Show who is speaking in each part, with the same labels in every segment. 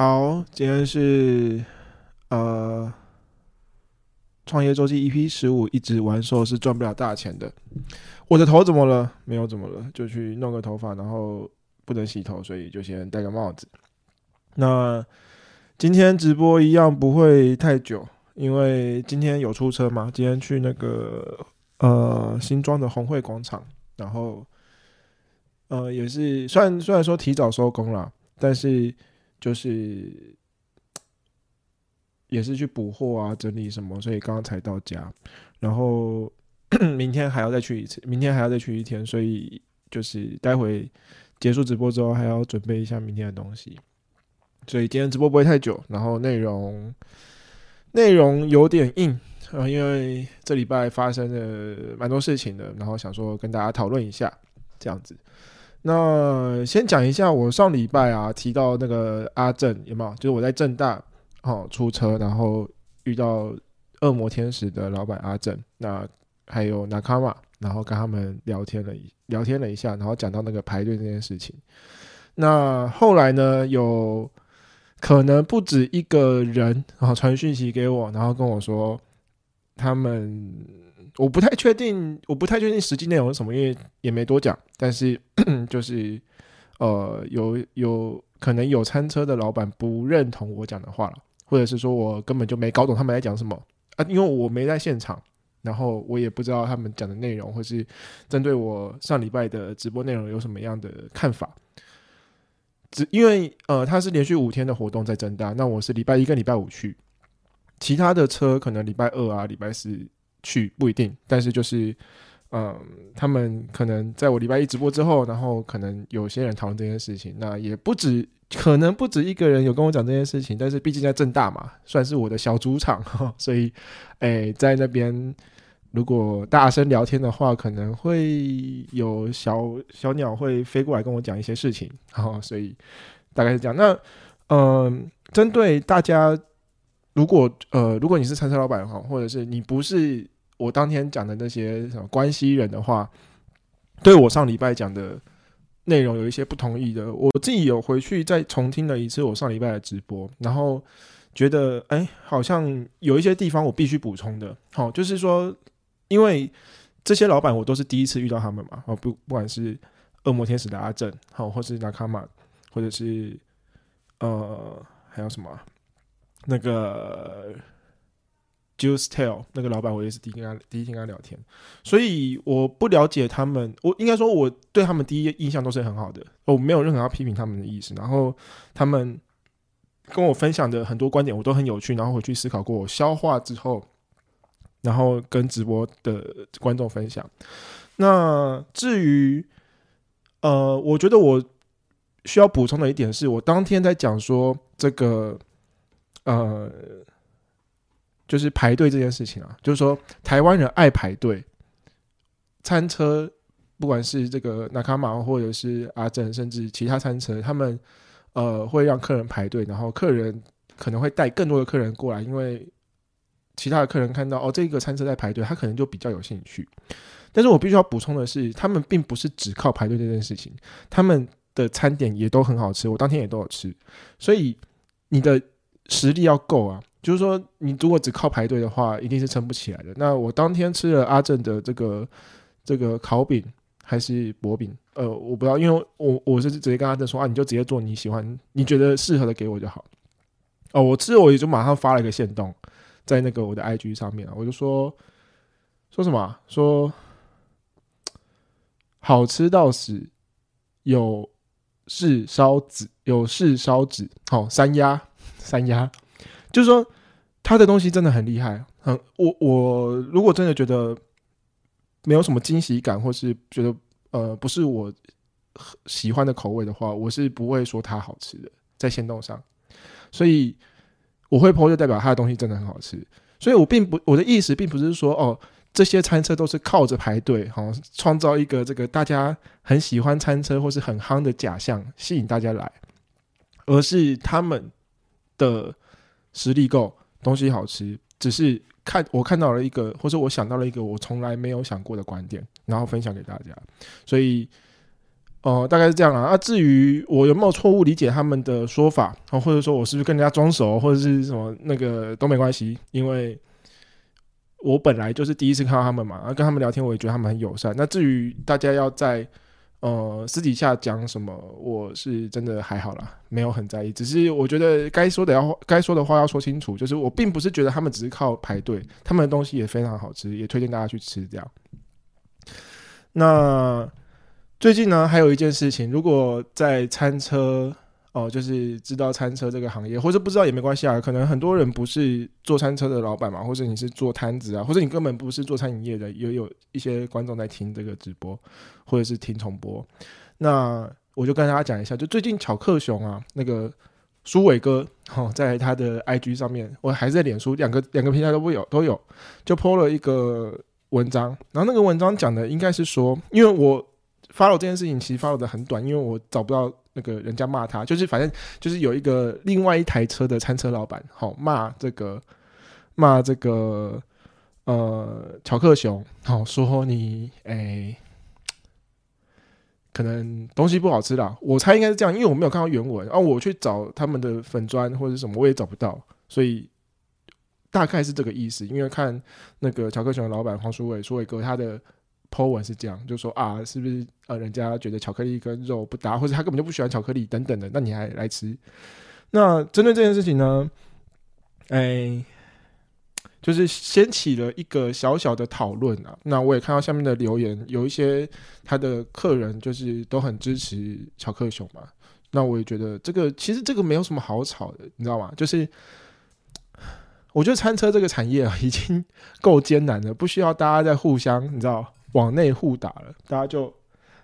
Speaker 1: 好，今天是呃创业周期 EP 十五，一直玩瘦是赚不了大钱的。我的头怎么了？没有怎么了，就去弄个头发，然后不能洗头，所以就先戴个帽子。那今天直播一样不会太久，因为今天有出车嘛。今天去那个呃新庄的红会广场，然后呃也是虽然虽然说提早收工了，但是就是 也是去补货啊、整理什么，所以刚刚才到家。然后 明天还要再去一次，明天还要再去一天，所以就是待会结束直播之后，还要准备一下明天的东西。所以今天直播不会太久，然后内容内容有点硬啊，因为这礼拜发生了蛮多事情的，然后想说跟大家讨论一下这样子。那先讲一下，我上礼拜啊提到那个阿正有没有？就是我在正大哦出车，然后遇到恶魔天使的老板阿正，那还有纳卡玛，然后跟他们聊天了一聊天了一下，然后讲到那个排队这件事情。那后来呢，有可能不止一个人然后传讯息给我，然后跟我说他们。我不太确定，我不太确定实际内容是什么，因为也没多讲。但是 就是呃，有有可能有餐车的老板不认同我讲的话了，或者是说我根本就没搞懂他们在讲什么啊，因为我没在现场，然后我也不知道他们讲的内容，或是针对我上礼拜的直播内容有什么样的看法。只因为呃，他是连续五天的活动在增大，那我是礼拜一跟礼拜五去，其他的车可能礼拜二啊、礼拜四。去不一定，但是就是，嗯，他们可能在我礼拜一直播之后，然后可能有些人讨论这件事情，那也不止，可能不止一个人有跟我讲这件事情，但是毕竟在正大嘛，算是我的小主场，所以，哎，在那边如果大声聊天的话，可能会有小小鸟会飞过来跟我讲一些事情，好，所以大概是这样。那，嗯，针对大家。如果呃，如果你是餐车老板哈，或者是你不是我当天讲的那些什么关系人的话，对我上礼拜讲的内容有一些不同意的，我自己有回去再重听了一次我上礼拜的直播，然后觉得哎，好像有一些地方我必须补充的，好，就是说，因为这些老板我都是第一次遇到他们嘛，哦不，不管是恶魔天使的阿正，好，或是纳卡玛，或者是呃还有什么？那个 Juice Tale 那个老板，我也是第一跟他第一天跟他聊天，所以我不了解他们。我应该说我对他们第一印象都是很好的，我没有任何要批评他们的意思。然后他们跟我分享的很多观点，我都很有趣，然后回去思考过，我消化之后，然后跟直播的观众分享。那至于呃，我觉得我需要补充的一点是，我当天在讲说这个。呃，就是排队这件事情啊，就是说台湾人爱排队，餐车不管是这个纳卡马或者是阿正，甚至其他餐车，他们呃会让客人排队，然后客人可能会带更多的客人过来，因为其他的客人看到哦这个餐车在排队，他可能就比较有兴趣。但是我必须要补充的是，他们并不是只靠排队这件事情，他们的餐点也都很好吃，我当天也都有吃，所以你的。实力要够啊，就是说，你如果只靠排队的话，一定是撑不起来的。那我当天吃了阿正的这个这个烤饼还是薄饼，呃，我不知道，因为我我是直接跟阿正说啊，你就直接做你喜欢、你觉得适合的给我就好。哦，我吃我也就马上发了一个线动在那个我的 IG 上面啊，我就说说什么说好吃到死，有是烧子，有是烧子，好山鸭。三压，就是说他的东西真的很厉害。很我我如果真的觉得没有什么惊喜感，或是觉得呃不是我喜欢的口味的话，我是不会说它好吃的，在鲜动上。所以我会剖就代表他的东西真的很好吃。所以我并不我的意思并不是说哦这些餐车都是靠着排队，好创造一个这个大家很喜欢餐车或是很夯的假象吸引大家来，而是他们。的实力够，东西好吃，只是看我看到了一个，或者我想到了一个我从来没有想过的观点，然后分享给大家。所以，哦、大概是这样啊。啊，至于我有没有错误理解他们的说法，哦，或者说我是不是跟人家装熟，或者是什么那个都没关系，因为我本来就是第一次看到他们嘛，啊，跟他们聊天我也觉得他们很友善。那至于大家要在呃私底下讲什么，我是真的还好啦，没有很在意。只是我觉得该说的要该说的话要说清楚，就是我并不是觉得他们只是靠排队，他们的东西也非常好吃，也推荐大家去吃这样。那最近呢，还有一件事情，如果在餐车哦，就是知道餐车这个行业，或者不知道也没关系啊。可能很多人不是做餐车的老板嘛，或者你是做摊子啊，或者你根本不是做餐饮业的，也有一些观众在听这个直播，或者是听重播。那我就跟大家讲一下，就最近巧克熊啊，那个苏伟哥哦，在他的 IG 上面，我还是在脸书两个两个平台都会有都有，就 PO 了一个文章，然后那个文章讲的应该是说，因为我 follow 这件事情其实 follow 的很短，因为我找不到那个人家骂他，就是反正就是有一个另外一台车的餐车老板，好、骂这个骂这个呃乔克熊，好、说你哎。可能东西不好吃啦，我猜应该是这样，因为我没有看到原文，然、后我去找他们的粉砖或者什么，我也找不到，所以大概是这个意思。因为看那个乔克熊的老板黄书伟，书伟哥他的 po 文是这样，就说啊，是不是呃人家觉得巧克力跟肉不搭，或者他根本就不喜欢巧克力等等的，那你还来吃？那针对这件事情呢，哎，就是掀起了一个小小的讨论啊。那我也看到下面的留言，有一些他的客人就是都很支持巧克熊嘛。那我也觉得这个其实这个没有什么好吵的，你知道吗？就是我觉得餐车这个产业啊，已经够艰难了，不需要大家在互相你知道往内互打了，大家就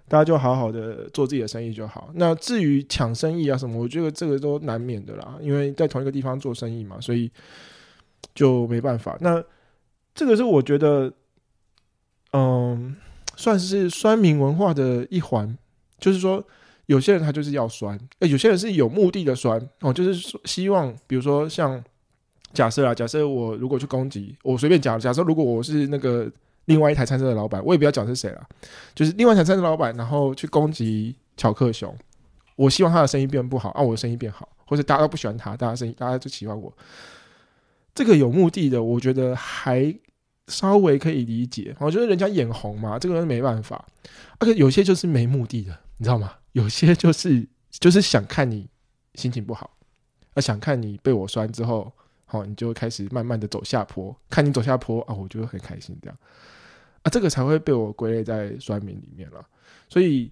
Speaker 1: 大家就好好的做自己的生意就好。那至于抢生意啊什么，我觉得这个都难免的啦，因为在同一个地方做生意嘛，所以就没办法。那这个是我觉得，嗯，算是酸民文化的一环，就是说有些人他就是要酸，呃，有些人是有目的的酸哦，就是希望，比如说像假设啊，假设我如果去攻击，我随便讲，假设如果我是那个另外一台餐车的老板，我也不要讲是谁了，就是另外一台餐车的老板，然后去攻击巧克熊，我希望他的生意变不好，啊，我的生意变好，或者大家都不喜欢他，大家生意大家就喜欢我，这个有目的的，我觉得还稍微可以理解。我觉得人家眼红嘛，这个人没办法。而且有些就是没目的的，你知道吗？有些就是就是想看你心情不好，啊，想看你被我酸之后，好、你就开始慢慢的走下坡。看你走下坡啊，我就会很开心这样。啊，这个才会被我归类在酸民里面了。所以，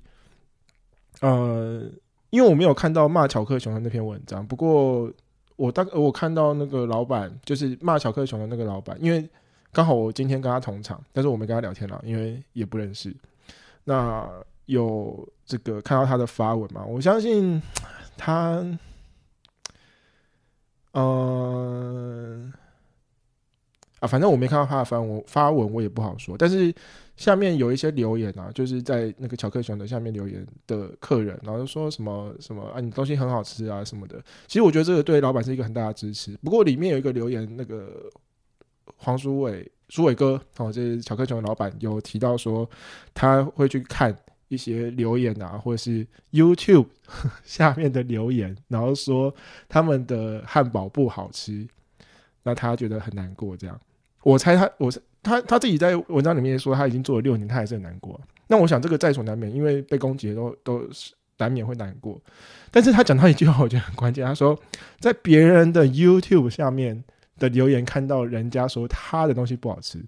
Speaker 1: 呃，因为我没有看到骂巧克熊的那篇文章，不过我大我看到那个老板，就是骂巧克熊的那个老板，因为刚好我今天跟他同场，但是我没跟他聊天了，因为也不认识。那有这个看到他的发文嘛？我相信他，嗯、反正我没看到他的发文，发文我也不好说。但是下面有一些留言啊，就是在那个巧克熊的下面留言的客人，然后说什么什么啊，你东西很好吃啊什么的。其实我觉得这个对老板是一个很大的支持。不过里面有一个留言，那个黄书伟书伟哥哦，这是巧克熊的老板有提到说他会去看一些留言啊，或者是 YouTube 下面的留言，然后说他们的汉堡不好吃，那他觉得很难过。这样，我猜他，我是他他自己在文章里面说他已经做了六年，他还是很难过。那我想这个在所难免，因为被攻击都都是难免会难过。但是他讲到一句话，我觉得很关键，他说在别人的 YouTube 下面的留言看到人家说他的东西不好吃，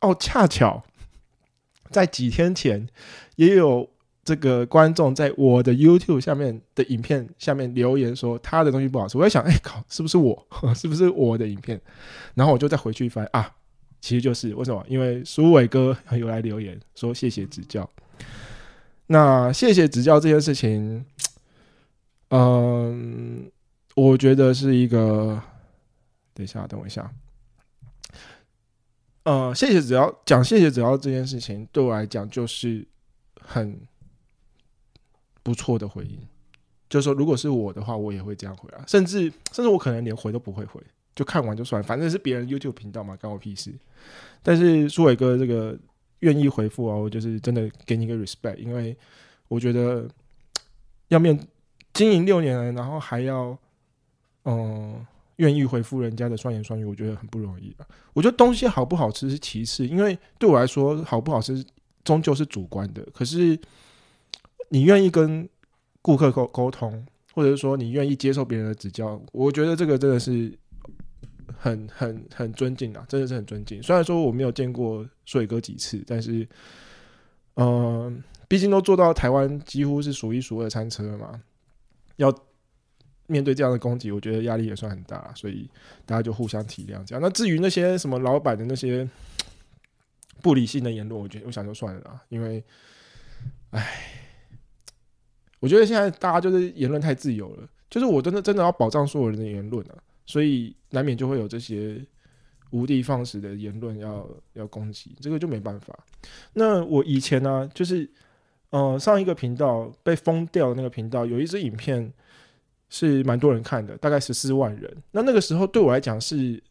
Speaker 1: 哦，恰巧在几天前也有这个观众在我的 YouTube 下面的影片下面留言说他的东西不好吃，我在想，哎、靠，是不是我？是不是我的影片？然后我就再回去翻啊，其实就是为什么？因为苏伟哥有来留言说谢谢指教。那谢谢指教这件事情，嗯，我觉得是一个，等一下，等我一下。呃，谢谢指教，讲谢谢指教这件事情对我来讲就是很不错的回应。就是说，如果是我的话，我也会这样回啊，甚至甚至我可能连回都不会回，就看完就算，反正是别人 YouTube 频道嘛，关我屁事。但是苏伟哥这个愿意回复啊，我就是真的给你一个 respect，因为我觉得要面经营六年了，然后还要嗯愿意回复人家的酸言酸语，我觉得很不容易啊。我觉得东西好不好吃是其次，因为对我来说好不好吃终究是主观的。可是你愿意跟顾客沟沟通，或者是说你愿意接受别人的指教，我觉得这个真的是很很很尊敬啊，真的是很尊敬。虽然说我没有见过水哥几次，但是嗯、毕竟都做到台湾几乎是数一数二餐车嘛，要面对这样的攻击，我觉得压力也算很大，所以大家就互相体谅这样。那至于那些什么老板的那些不理性的言论，我觉得我想就算了啦，因为，唉，我觉得现在大家就是言论太自由了，就是我真的真的要保障所有人的言论啊，所以难免就会有这些无的放矢的言论要要攻击，这个就没办法。那我以前呢、就是呃上一个频道被封掉的那个频道，有一支影片是蛮多人看的，大概十四万人。那那个时候对我来讲是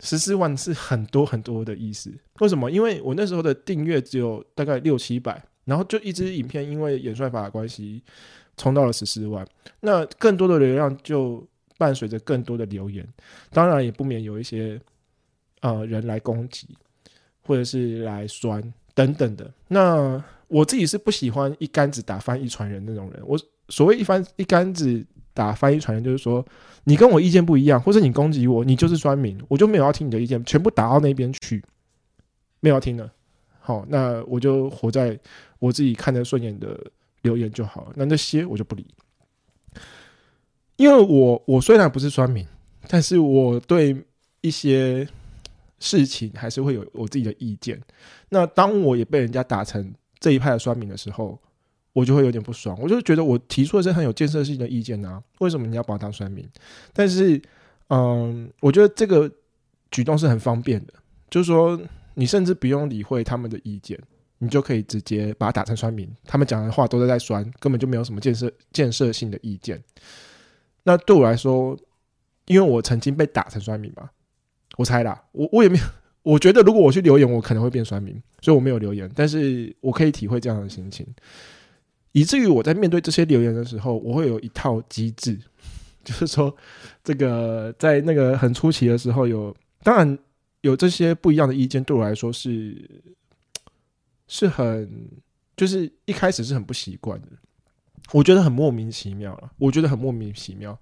Speaker 1: 十四万是很多很多的意思。为什么？因为我那时候的订阅只有大概六七百，然后就一支影片因为演算法的关系冲到了十四万，那更多的流量就伴随着更多的留言，当然也不免有一些呃人来攻击，或者是来酸等等的。那我自己是不喜欢一竿子打翻一船人那种人。我所谓一翻一竿子打翻一船人，就是说你跟我意见不一样，或者你攻击我，你就是酸民，我就没有要听你的意见，全部打到那边去，没有要听了。好，那我就活在我自己看得顺眼的留言就好了。那那些我就不理，因为我我虽然不是酸民，但是我对一些事情还是会有我自己的意见。那当我也被人家打成这一派的酸民的时候，我就会有点不爽。我就觉得我提出的是很有建设性的意见啊，为什么你要把我当酸民？但是，嗯，我觉得这个举动是很方便的，就是说你甚至不用理会他们的意见，你就可以直接把他打成酸民。他们讲的话都是在酸，根本就没有什么建设建设性的意见。那对我来说，因为我曾经被打成酸民嘛，我猜啦，我我也没有。我觉得如果我去留言，我可能会变酸民，所以我没有留言。但是我可以体会这样的心情，以至于我在面对这些留言的时候，我会有一套机制，就是说，这个在那个很初期的时候有，当然有这些不一样的意见，对我来说是是很，就是一开始是很不习惯的，我觉得很莫名其妙了，我觉得很莫名其妙。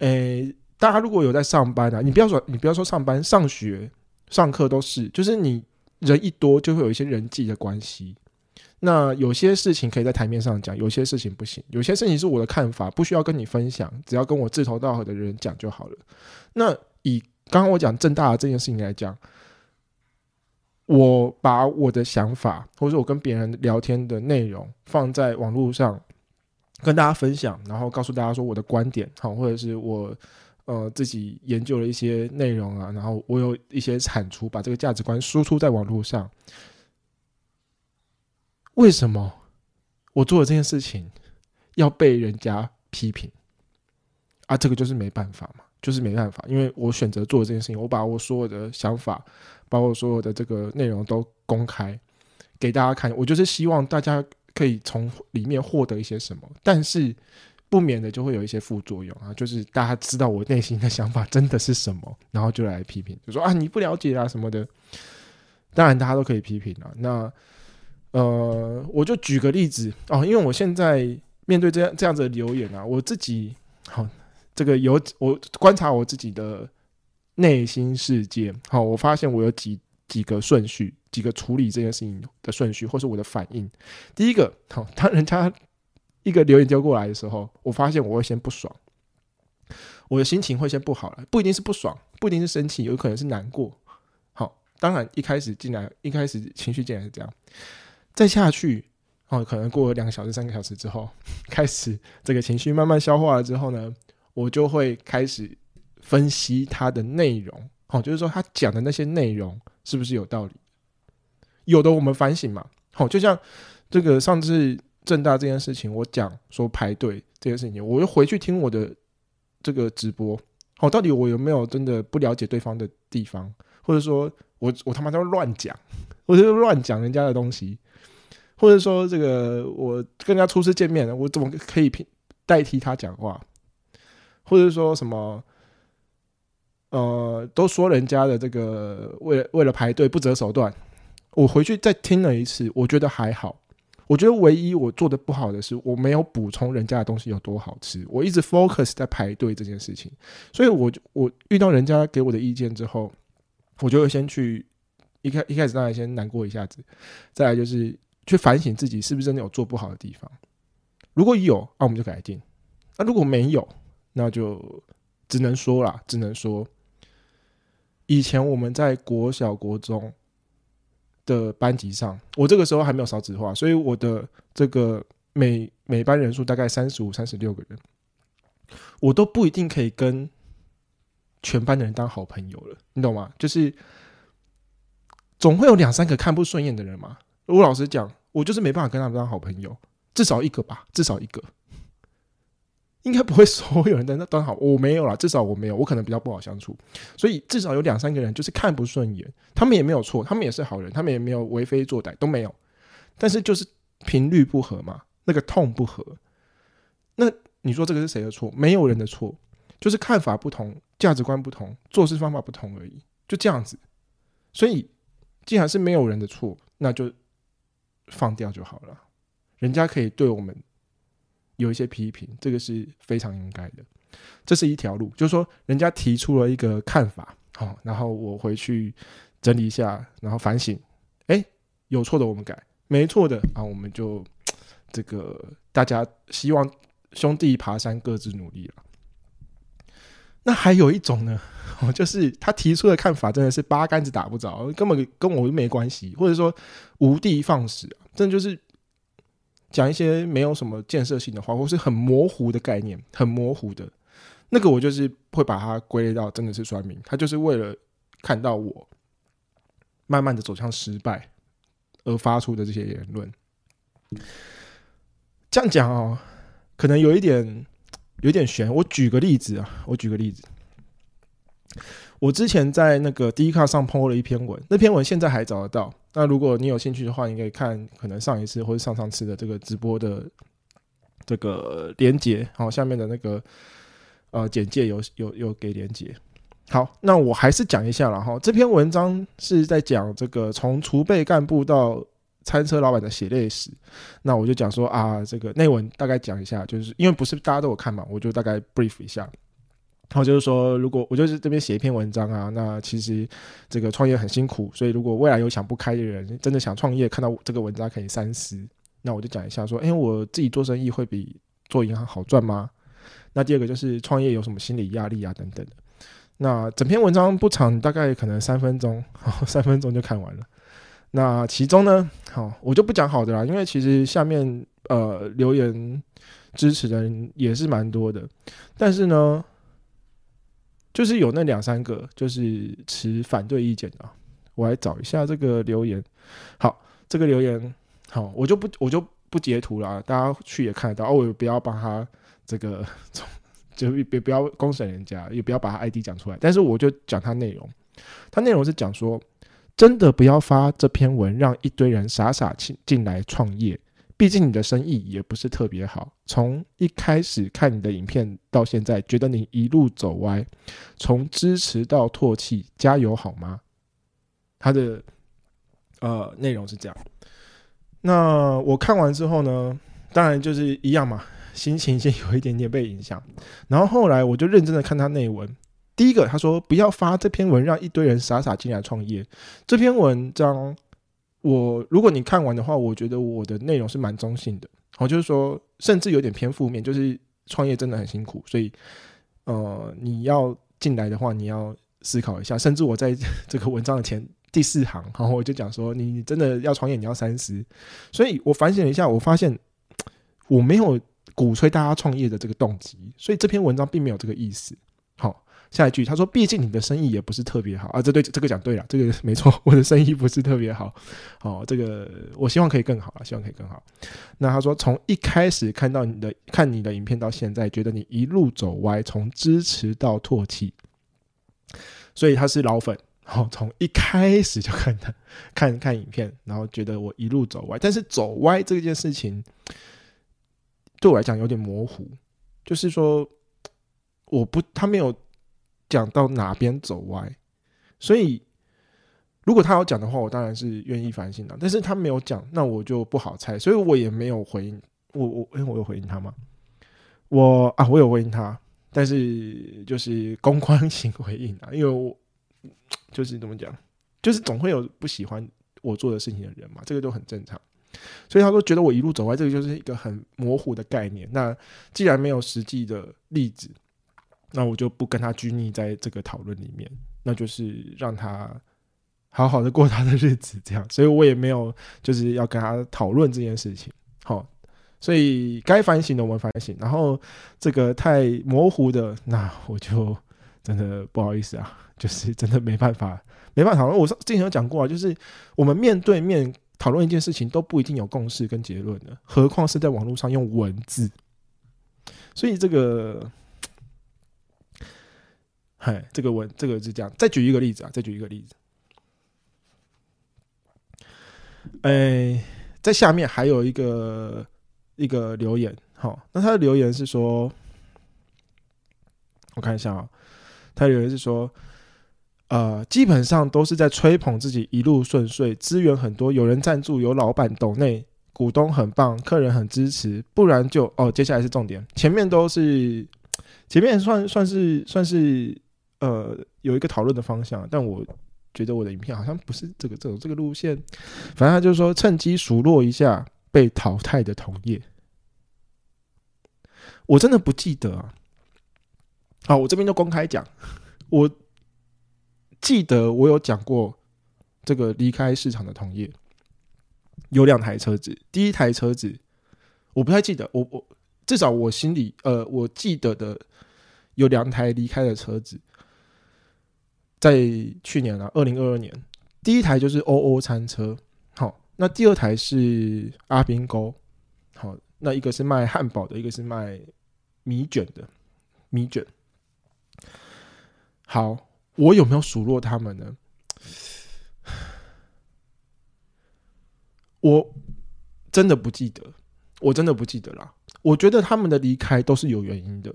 Speaker 1: 诶、大家如果有在上班啊，你不要说你不要说上班、上学、上课都是，就是你人一多就会有一些人际的关系。那有些事情可以在台面上讲，有些事情不行。有些事情是我的看法，不需要跟你分享，只要跟我志同道合的人讲就好了。那以刚刚我讲正大的这件事情来讲，我把我的想法，或者我跟别人聊天的内容放在网络上跟大家分享，然后告诉大家说我的观点，好，或者是我呃自己研究了一些内容啊，然后我有一些产出，把这个价值观输出在网络上。为什么我做的这件事情要被人家批评啊？这个就是没办法嘛，就是没办法，因为我选择做这件事情，我把我所有的想法，把我所有的这个内容都公开给大家看，我就是希望大家可以从里面获得一些什么，但是不免的就会有一些副作用啊，就是大家知道我内心的想法真的是什么，然后就来批评，就说啊你不了解啊什么的。当然大家都可以批评啊，那。呃，我就举个例子哦，因为我现在面对这样这样子的留言啊，我自己好、这个有我观察我自己的内心世界，好、我发现我有几几个顺序，几个处理这件事情的顺序，或是我的反应。第一个，好、当人家一个留言丢过来的时候，我发现我会先不爽，我的心情会先不好了，不一定是不爽，不一定是生气，有可能是难过。好、当然一开始进来，一开始情绪进来是这样。再下去，哦，可能过了两个小时、三个小时之后，开始这个情绪慢慢消化了之后呢，我就会开始分析它的内容，好、就是说他讲的那些内容是不是有道理？有的我们反省嘛，好、就像这个上次正大这件事情，我讲说排队这件事情，我又回去听我的这个直播，好、到底我有没有真的不了解对方的地方，或者说我我他妈在乱讲，我就乱讲人家的东西。或者说这个我跟人家初次见面，我怎么可以代替他讲话？或者说什么？呃，都说人家的这个为了为了排队不择手段，我回去再听了一次，我觉得还好。我觉得唯一我做的不好的是，我没有补充人家的东西有多好吃，我一直 focus 在排队这件事情，所以我就我遇到人家给我的意见之后，我就会先去一开一开始当然先难过一下子，再来就是去反省自己是不是真的有做不好的地方，如果有，那我们就改进；那如果没有，那就只能说啦，只能说，以前我们在国小国中。的班级上，我这个时候还没有少子化，所以我的这个每每班人数大概三十五、三十六个人，我都不一定可以跟全班的人当好朋友了，你懂吗？就是总会有两三个看不顺眼的人嘛。我老实讲，我就是没办法跟他们当好朋友，至少一个吧，至少一个。应该不会所有人的那都好，我没有啦，至少我没有，我可能比较不好相处，所以至少有两三个人就是看不顺眼，他们也没有错，他们也是好人，他们也没有为非作歹，都没有，但是就是频率不合嘛，那个痛不合，那你说这个是谁的错？没有人的错，就是看法不同，价值观不同，做事方法不同而已，就这样子。所以既然是没有人的错，那就放掉就好了，人家可以对我们。有一些批评，这个是非常应该的。这是一条路，就是说，人家提出了一个看法，好，然后我回去整理一下，然后反省，哎，有错的我们改，没错的啊，我们就这个大家希望兄弟爬山各自努力了。那还有一种呢，就是他提出的看法真的是八竿子打不着，根本跟我没关系，或者说无的放矢，真就是。讲一些没有什么建设性的话，或是很模糊的概念，很模糊的，那个我就是会把它归类到真的是酸民，他就是为了看到我慢慢的走向失败而发出的这些言论。这样讲哦，可能有一点有点悬。我举个例子啊，我举个例子。我之前在那个第一卡上 PO 了一篇文，那篇文现在还找得到。那如果你有兴趣的话，你可以看可能上一次或者上上次的这个直播的这个连接，好，下面的那个呃简介有有有给连接。好，那我还是讲一下了哈。这篇文章是在讲这个从储备干部到餐车老板的血泪史。那我就讲说啊，这个内文大概讲一下，就是因为不是大家都有看嘛，我就大概 brief 一下。然后就是说，如果我就是这边写一篇文章啊，那其实这个创业很辛苦，所以如果未来有想不开的人，真的想创业，看到这个文章可以三思。那我就讲一下说，哎，我自己做生意会比做银行好赚吗？那第二个就是创业有什么心理压力啊等等的。那整篇文章不长，大概可能三分钟，三分钟就看完了。那其中呢，好，我就不讲好的啦，因为其实下面呃留言支持的人也是蛮多的，但是呢。就是有那两三个，就是持反对意见的。我来找一下这个留言。好，这个留言好，我就不我就不截图了，啊大家去也看得到。哦，我不要帮他这个，就别不要公审人家，也不要把他 ID 讲出来。但是我就讲他内容，他内容是讲说，真的不要发这篇文，让一堆人傻傻进进来创业。毕竟你的生意也不是特别好，从一开始看你的影片到现在，觉得你一路走歪，从支持到唾弃，加油好吗？他的呃内容是这样。那我看完之后呢，当然就是一样嘛，心情先有一点点被影响。然后后来我就认真的看他内文，第一个他说不要发这篇文，让一堆人傻傻进来创业。这篇文章。我如果你看完的话，我觉得我的内容是蛮中性的，好，就是说甚至有点偏负面，就是创业真的很辛苦，所以呃你要进来的话，你要思考一下。甚至我在这个文章的前第四行，然 后我就讲说，你真的要创业，你要三思。所以我反省了一下，我发现我没有鼓吹大家创业的这个动机，所以这篇文章并没有这个意思。下一句，他说：“毕竟你的生意也不是特别好啊。”这对这个讲对了，这个没错，我的生意不是特别好。好，这个我希望可以更好啊，希望可以更好。那他说：“从一开始看到你的看你的影片到现在，觉得你一路走歪，从支持到唾弃，所以他是老粉好，从一开始就看他 看看影片，然后觉得我一路走歪，但是走歪这件事情对我来讲有点模糊，就是说我不他没有讲到哪边走歪，所以如果他要讲的话，我当然是愿意反省的，但是他没有讲，那我就不好猜，所以我也没有回应。我我哎，我有回应他吗？我啊，我有回应他，但是就是公关型回应啊，因为我。就是怎么讲，就是总会有不喜欢我做的事情的人嘛，这个都很正常。所以他说觉得我一路走歪，这个就是一个很模糊的概念。那既然没有实际的例子，那我就不跟他拘泥在这个讨论里面，那就是让他好好的过他的日子，这样。所以我也没有就是要跟他讨论这件事情。好，所以该反省的我们反省，然后这个太模糊的，那我就真的不好意思啊。就是真的没办法，没办法讨论。我之前有讲过啊，就是我们面对面讨论一件事情都不一定有共识跟结论的，何况是在网络上用文字。所以这个，嗨，这个文这个是这样。再举一个例子啊，再举一个例子。哎，在下面还有一个一个留言，好，那他的留言是说，我看一下啊，他留言是说。呃，基本上都是在吹捧自己一路顺遂，资源很多，有人赞助，有老板懂内，股东很棒，客人很支持，不然就哦，接下来是重点，前面都是前面算算是算是呃有一个讨论的方向，但我觉得我的影片好像不是这个这种这个路线，反正他就是说趁机数落一下被淘汰的同业，我真的不记得啊，好，我这边就公开讲，我。记得我有讲过，这个离开市场的同业有两台车子，第一台车子我不太记得，我我至少我心里呃我记得的有两台离开的车子，在去年啊，二零二二年，第一台就是欧欧餐车，好，那第二台是阿宾沟，好，那一个是卖汉堡的，一个是卖米卷的米卷，好。我有没有数落他们呢？我真的不记得，我真的不记得啦。我觉得他们的离开都是有原因的，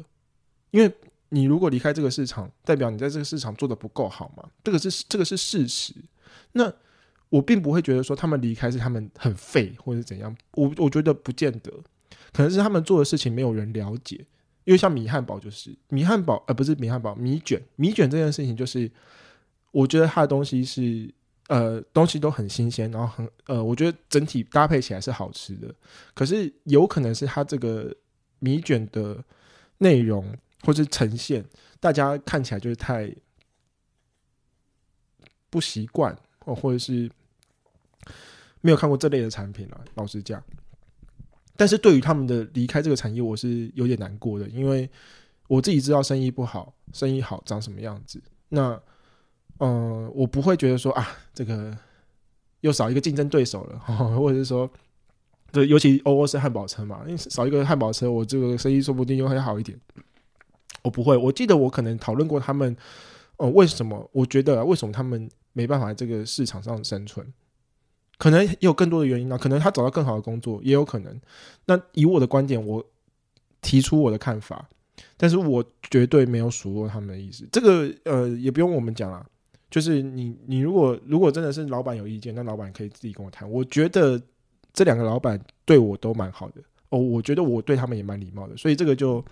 Speaker 1: 因为你如果离开这个市场，代表你在这个市场做的不够好嘛，这个是这个是事实。那我并不会觉得说他们离开是他们很废或者怎样，我我觉得不见得，可能是他们做的事情没有人了解。因为像米汉堡就是米汉堡，呃，不是米汉堡，米卷，米卷这件事情就是，我觉得它的东西是，呃，东西都很新鲜，然后很，呃，我觉得整体搭配起来是好吃的。可是有可能是它这个米卷的内容或是呈现，大家看起来就是太不习惯，或或者是没有看过这类的产品了。老实讲。但是对于他们的离开这个产业，我是有点难过的，因为我自己知道生意不好，生意好长什么样子。那，嗯，我不会觉得说啊，这个又少一个竞争对手了，或者是说，对，尤其欧欧是汉堡车嘛，因为少一个汉堡车，我这个生意说不定又会好一点。我不会，我记得我可能讨论过他们，哦，为什么？我觉得为什么他们没办法在这个市场上生存？可能有更多的原因啊，可能他找到更好的工作，也有可能。那以我的观点，我提出我的看法，但是我绝对没有数落他们的意思。这个呃，也不用我们讲了。就是你，你如果如果真的是老板有意见，那老板可以自己跟我谈。我觉得这两个老板对我都蛮好的哦，我觉得我对他们也蛮礼貌的。所以这个就，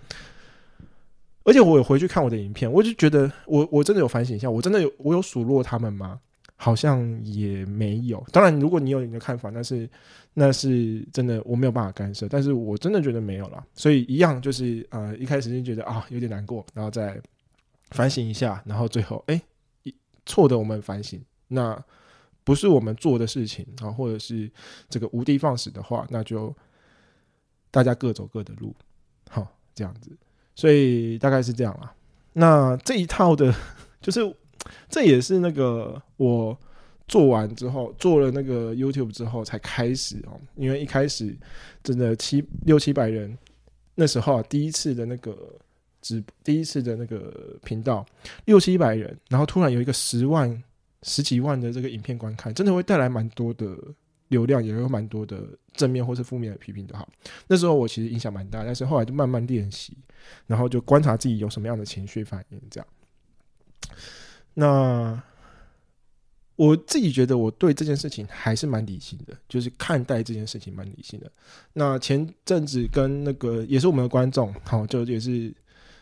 Speaker 1: 而且我有回去看我的影片，我就觉得我我真的有反省一下，我真的有我有数落他们吗？好像也没有，当然，如果你有你的看法，那是那是真的，我没有办法干涉。但是我真的觉得没有了，所以一样就是呃，一开始就觉得啊有点难过，然后再反省一下，然后最后哎错的我们反省，那不是我们做的事情啊，或者是这个无的放矢的话，那就大家各走各的路，好这样子，所以大概是这样啦。那这一套的，就是。这也是那个我做完之后，做了那个 YouTube 之后才开始哦。因为一开始真的七六七百人，那时候啊，第一次的那个直第一次的那个频道六七百人，然后突然有一个十万十几万的这个影片观看，真的会带来蛮多的流量，也有蛮多的正面或是负面的批评的哈。那时候我其实影响蛮大，但是后来就慢慢练习，然后就观察自己有什么样的情绪反应，这样。那我自己觉得我对这件事情还是蛮理性的，就是看待这件事情蛮理性的。那前阵子跟那个也是我们的观众，好，就也是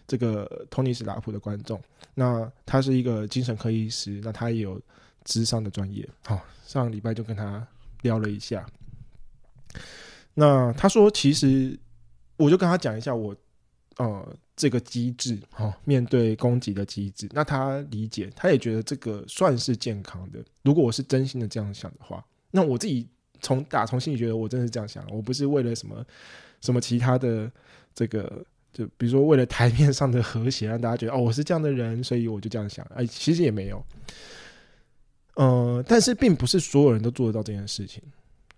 Speaker 1: 这个托尼斯拉普的观众，那他是一个精神科医师，那他也有智商的专业，好，上礼拜就跟他聊了一下。那他说，其实我就跟他讲一下我呃这个机制，哈、面对攻击的机制。那他理解，他也觉得这个算是健康的。如果我是真心的这样想的话，那我自己从打从心里觉得我真的是这样想，我不是为了什么什么其他的这个，就比如说为了台面上的和谐，让大家觉得哦我是这样的人，所以我就这样想。哎，其实也没有。呃，但是并不是所有人都做得到这件事情。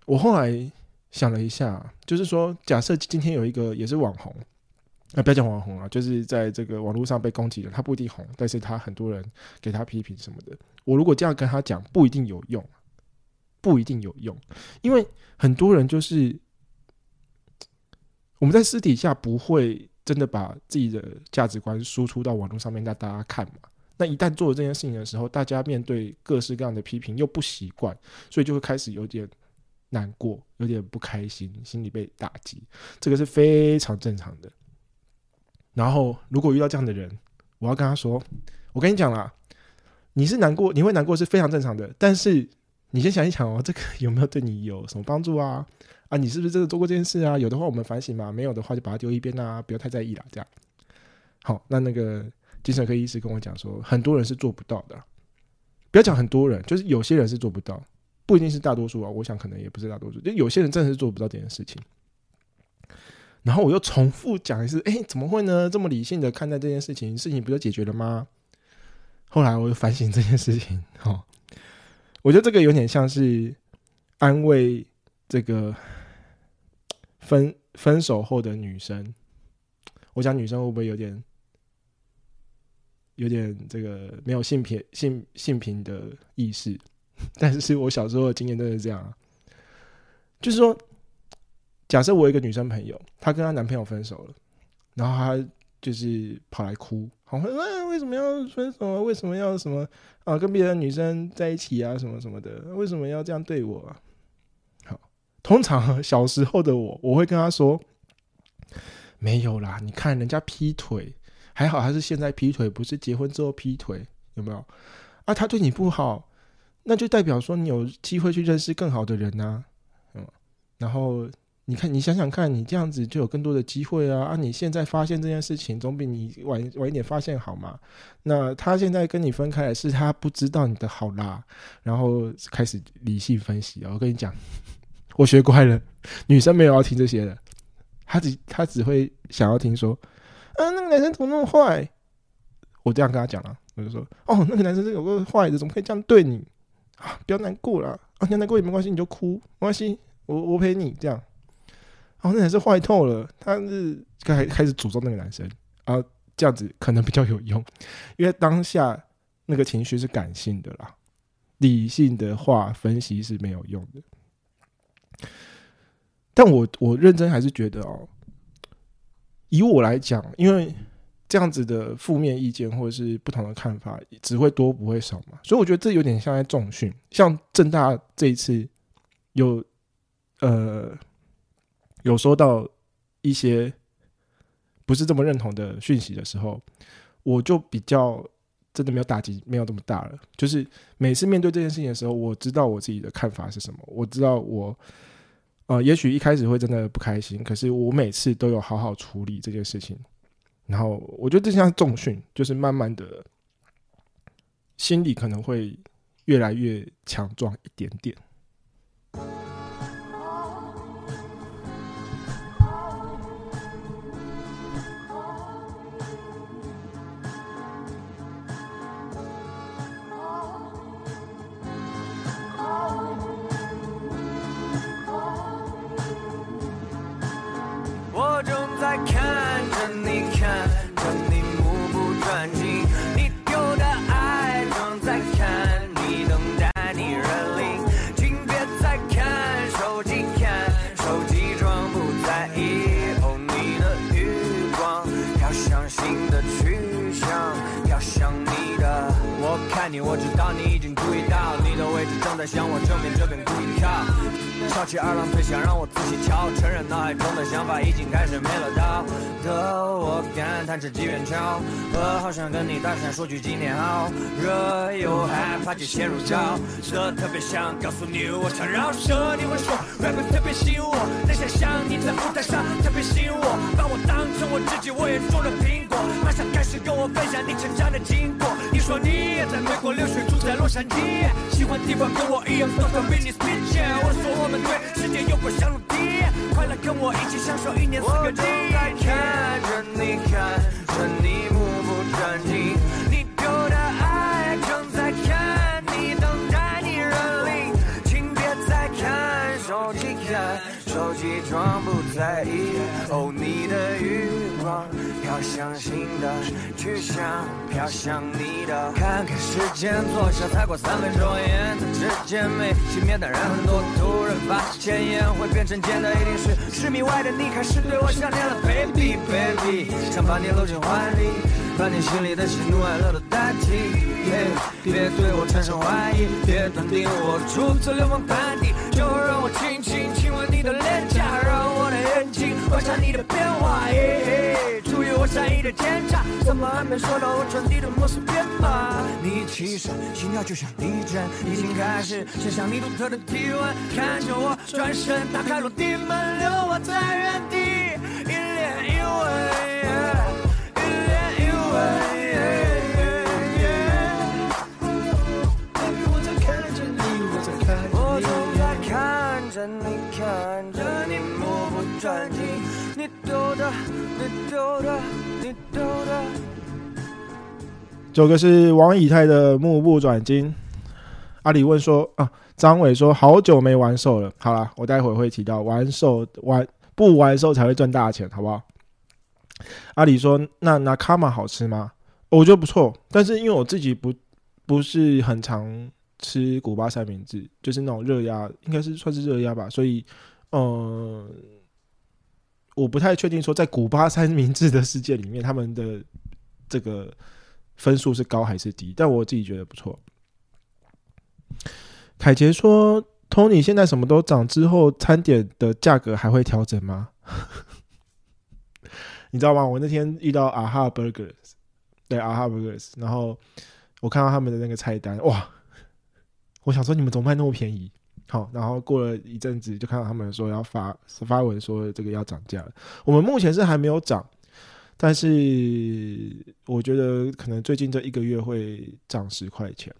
Speaker 1: 我后来想了一下，就是说，假设今天有一个也是网红，啊，不要讲网红啊，就是在这个网络上被攻击了，他不一定红，但是他很多人给他批评什么的。我如果这样跟他讲，不一定有用，不一定有用，因为很多人就是我们在私底下不会真的把自己的价值观输出到网络上面让大家看嘛。那一旦做了这件事情的时候，大家面对各式各样的批评又不习惯，所以就会开始有点难过，有点不开心，心里被打击，这个是非常正常的。然后，如果遇到这样的人，我要跟他说：“我跟你讲啦，你是难过，你会难过是非常正常的。但是你先想一想哦，这个有没有对你有什么帮助啊？啊，你是不是真的做过这件事啊？有的话我们反省嘛，没有的话就把它丢一边啊，不要太在意啦。这样好，那那个精神科医师跟我讲说，很多人是做不到的。不要讲很多人，就是有些人是做不到，不一定是大多数啊。我想可能也不是大多数，就有些人真的是做不到这件事情。”然后我又重复讲一次，哎，怎么会呢？这么理性的看待这件事情，事情不就解决了吗？后来我又反省这件事情，哈，我觉得这个有点像是安慰这个分分手后的女生。我讲女生会不会有点有点这个没有性平性性平的意识？但是是我小时候的经验都是这样啊，就是说。假设我一个女生朋友，她跟她男朋友分手了，然后她就是跑来哭，好，问为什么要分手啊？为什么要什么啊？跟别的女生在一起啊？什么什么的？为什么要这样对我啊？好，通常小时候的我，我会跟她说，没有啦，你看人家劈腿，还好他是现在劈腿，不是结婚之后劈腿，有没有？啊，他对你不好，那就代表说你有机会去认识更好的人呐，嗯，然后。你看，你想想看，你这样子就有更多的机会啊！啊，你现在发现这件事情，总比你晚晚一点发现好嘛？那他现在跟你分开，是他不知道你的好啦，然后开始理性分析啊！我跟你讲，我学乖了，女生没有要听这些的，她只她只会想要听说，啊，那个男生怎么那么坏？我这样跟他讲了，我就说，哦，那个男生是有个坏的，怎么可以这样对你？啊，不要难过了啊，你难过也没关系，你就哭，没关系，我我陪你这样。哦，那男生坏透了。他是开开始诅咒那个男生，啊，这样子可能比较有用，因为当下那个情绪是感性的啦，理性的话分析是没有用的。但我我认真还是觉得哦，以我来讲，因为这样子的负面意见或者是不同的看法只会多不会少嘛，所以我觉得这有点像在重训。像正大这一次有呃。有收到一些不是这么认同的讯息的时候，我就比较真的没有打击，没有这么大了。就是每次面对这件事情的时候，我知道我自己的看法是什么，我知道我呃，也许一开始会真的不开心，可是我每次都有好好处理这件事情。然后我觉得这像重训，就是慢慢的，心理可能会越来越强壮一点点。
Speaker 2: 好想跟你搭讪说句今天好，热又害怕就陷入沼泽，特别想告诉你我常饶舌，你会说 rap 特别吸引我，在想象你在舞台上特别吸引我，把我当成我自己我眼中的苹果，马上开始跟我分享你成长的经过。你说你也在美国留学，住在洛杉矶，喜欢地方跟我一样都在 Venice Beach，我说我们对世界有过相同体验，快来跟我一起享受一年四个季。我在看着你，看着你目不转睛，你丢的爱正在看你，等待你认领，请别再看手机，看手机装不在意。哦，你的余光飘向新的去向，飘向你的。看看时间，坐下才过三分钟，烟在指尖没熄灭，的人很多突然发现烟会变成尖的，一定是十米外的你开始对我想念了，baby baby，想把你搂进怀里，把你心里的喜怒哀乐都代替。别对我产生怀疑，别断定我出自流氓班底，就让我轻轻亲吻你的脸颊，让我的眼睛观察你的变化。注意我善意的奸诈，怎么还没收到我传递的陌生编码？你起身，心跳就像地震，已经开始想象你独特的体温，看着我转身，打开落地门，留我在原地，转睛，你丢的，你丢的，你丢的。
Speaker 1: 这首歌是王以太的《目不转睛》。阿里问说啊，张伟说好久没玩兽了。好啦，我待会会提到玩兽玩不玩兽才会赚大钱，好不好？阿里说那那卡玛好吃吗？我觉得不错，但是因为我自己不不是很常吃古巴三明治，就是那种热压，应该是算是热压吧，所以嗯、我不太确定说在古巴三明治的世界里面，他们的这个分数是高还是低，但我自己觉得不错。凯杰说：“Tony 现在什么都涨，之后餐点的价格还会调整吗？” 你知道吗？我那天遇到啊哈 Burgers，对啊哈 Burgers，然后我看到他们的那个菜单，哇！我想说你们怎么卖那么便宜？好，然后过了一阵子，就看到他们说要发发文说这个要涨价了。我们目前是还没有涨，但是我觉得可能最近这一个月会涨十块钱，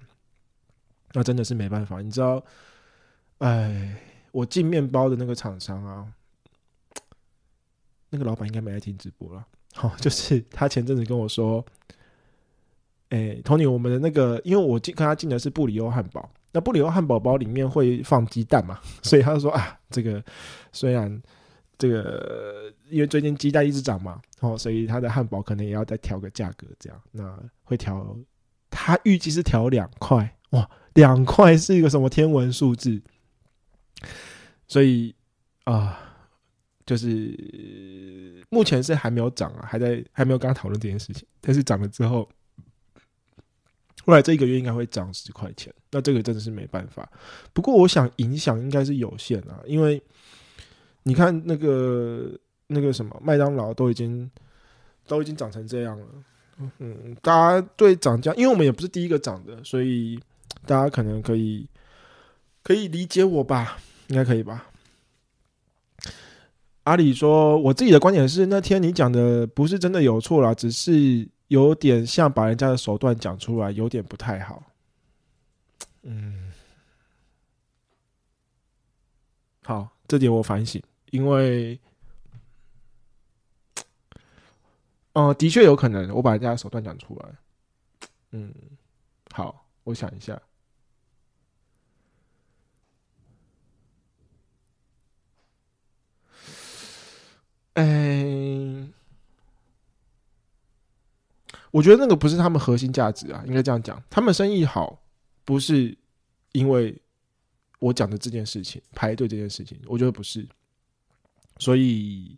Speaker 1: 那真的是没办法。你知道，哎，我进面包的那个厂商啊，那个老板应该没来听直播了。好、就是他前阵子跟我说，哎，Tony，我们的那个，因为我进跟他进的是布里欧汉堡，那布里欧汉堡包里面会放鸡蛋嘛，所以他说啊，这个虽然这个因为最近鸡蛋一直涨嘛，哦，所以他的汉堡可能也要再调个价格，这样那会调，他预计是调两块，哇，两块是一个什么天文数字？所以啊、就是目前是还没有涨啊，还在还没有跟他讨论这件事情，但是涨了之后。未来这一个月应该会涨十块钱，那这个真的是没办法。不过我想影响应该是有限啊，因为你看那个那个什么麦当劳都已经都已经涨成这样了，嗯，大家对涨价，因为我们也不是第一个涨的，所以大家可能可以可以理解我吧，应该可以吧。阿里说：“我自己的观点是，那天你讲的不是真的有错啦，只是有点像把人家的手段讲出来，有点不太好。”嗯，好，这点我反省，因为，呃，的确有可能我把人家的手段讲出来。嗯，好，我想一下。哎，我觉得那个不是他们核心价值啊，应该这样讲。他们生意好，不是因为我讲的这件事情，排队这件事情，我觉得不是。所以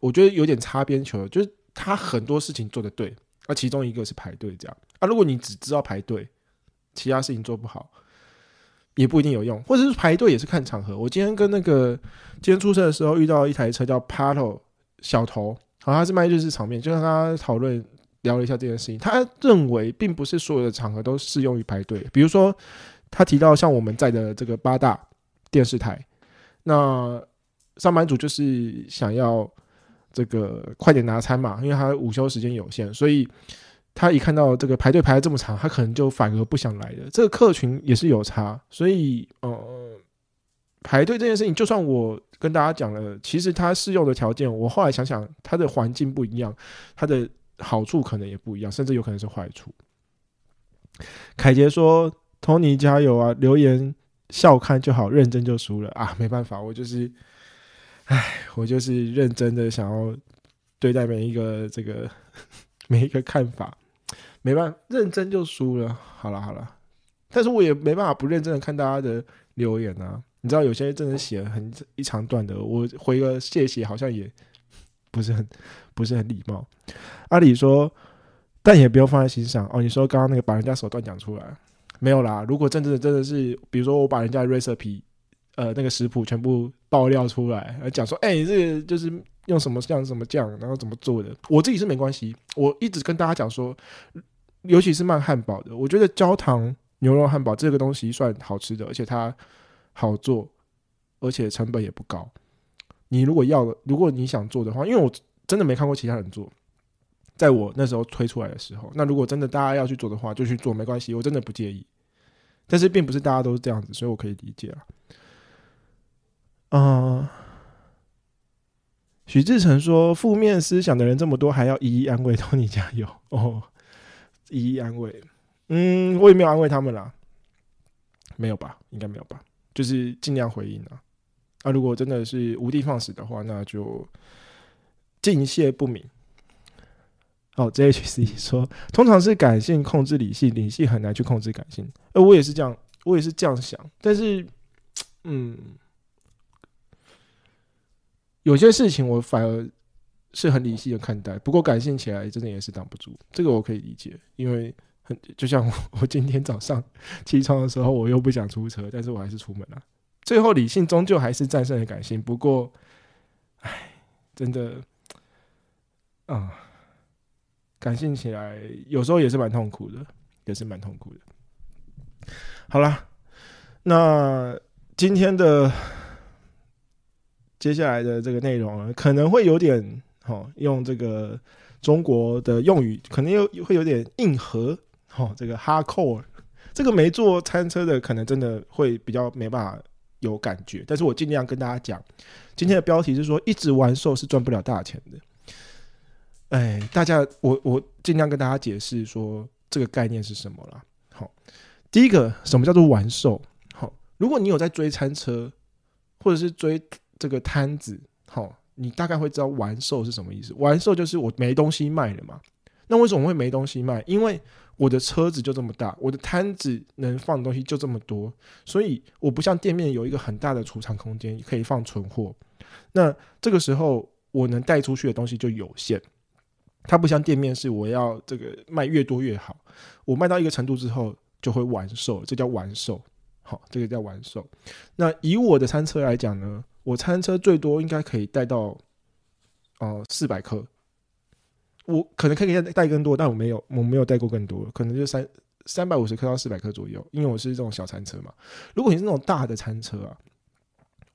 Speaker 1: 我觉得有点擦边球，就是他很多事情做的对，那其中一个是排队这样啊。如果你只知道排队，其他事情做不好，也不一定有用，或者是排队也是看场合。我今天跟那个今天出车的时候遇到一台车叫 Pato 小头，好，他是卖日式炒面，就跟他讨论聊了一下这件事情。他认为并不是所有的场合都适用于排队，比如说他提到像我们在的这个八大电视台，那上班族就是想要这个快点拿餐嘛，因为他午休时间有限，所以他一看到这个排队排的这么长，他可能就反而不想来了。这个客群也是有差，所以呃，排队这件事情，就算我跟大家讲了，其实它适用的条件，我后来想想，它的环境不一样，它的好处可能也不一样，甚至有可能是坏处。凯杰说：“Tony 加油啊！留言笑看就好，认真就输了啊！没办法，我就是，唉，我就是认真的想要对待每一个这个每一个看法，没办法，认真就输了。好了好了，但是我也没办法不认真的看大家的留言啊。你知道有些真的写了很一长段的，我回个谢谢好像也不是很不是很礼貌。阿里说。”但也不用放在心上哦。你说刚刚那个把人家手段讲出来，没有啦。如果真的真的是，比如说我把人家的 recipe，呃，那个食谱全部爆料出来，讲说，哎、这个就是用什么酱什么酱，然后怎么做的，我自己是没关系。我一直跟大家讲说，尤其是卖汉堡的，我觉得焦糖牛肉汉堡这个东西算好吃的，而且它好做，而且成本也不高。你如果要，如果你想做的话，因为我真的没看过其他人做。在我那时候推出来的时候，那如果真的大家要去做的话，就去做，没关系，我真的不介意。但是并不是大家都是这样子，所以我可以理解啊。嗯、许志成说，负面思想的人这么多，还要一一安慰，托你加油 哦，一一安慰。嗯，我也没有安慰他们啦，没有吧？应该没有吧？就是尽量回应啊。啊，如果真的是无的放矢的话，那就敬谢不敏。哦，JHC 说，通常是感性控制理性，理性很难去控制感性。呃，我也是这样，我也是这样想。但是，嗯，有些事情我反而是很理性的看待，不过感性起来真的也是挡不住。这个我可以理解，因为就像我 我今天早上起床的时候，我又不想出车，但是我还是出门了。最后理性终究还是战胜了感性。不过，唉，真的，啊、感性起来有时候也是蛮痛苦的，也是蛮痛苦的。好啦，那今天的接下来的这个内容呢，可能会有点哦，用这个中国的用语，可能又会有点硬核哦，这个哈扣这个没做餐车的，可能真的会比较没办法有感觉。但是我尽量跟大家讲，今天的标题是说，一直玩瘦是赚不了大钱的。哎，大家，我我尽量跟大家解释说这个概念是什么啦。好，第一个，什么叫做玩瘦？好，如果你有在追餐车，或者是追这个摊子，好，你大概会知道玩瘦是什么意思。玩瘦就是我没东西卖了嘛。那为什么会没东西卖？因为我的车子就这么大，我的摊子能放的东西就这么多，所以我不像店面有一个很大的储藏空间可以放存货。那这个时候我能带出去的东西就有限。它不像店面是我要这个卖越多越好，我卖到一个程度之后就会完售，这叫完售。好，这个叫完售。那以我的餐车来讲呢，我餐车最多应该可以带到呃四百克，我可能可以带带更多，但我没有，我没有带过更多，可能就三三百五十克到四百克左右，因为我是这种小餐车嘛。如果你是那种大的餐车啊，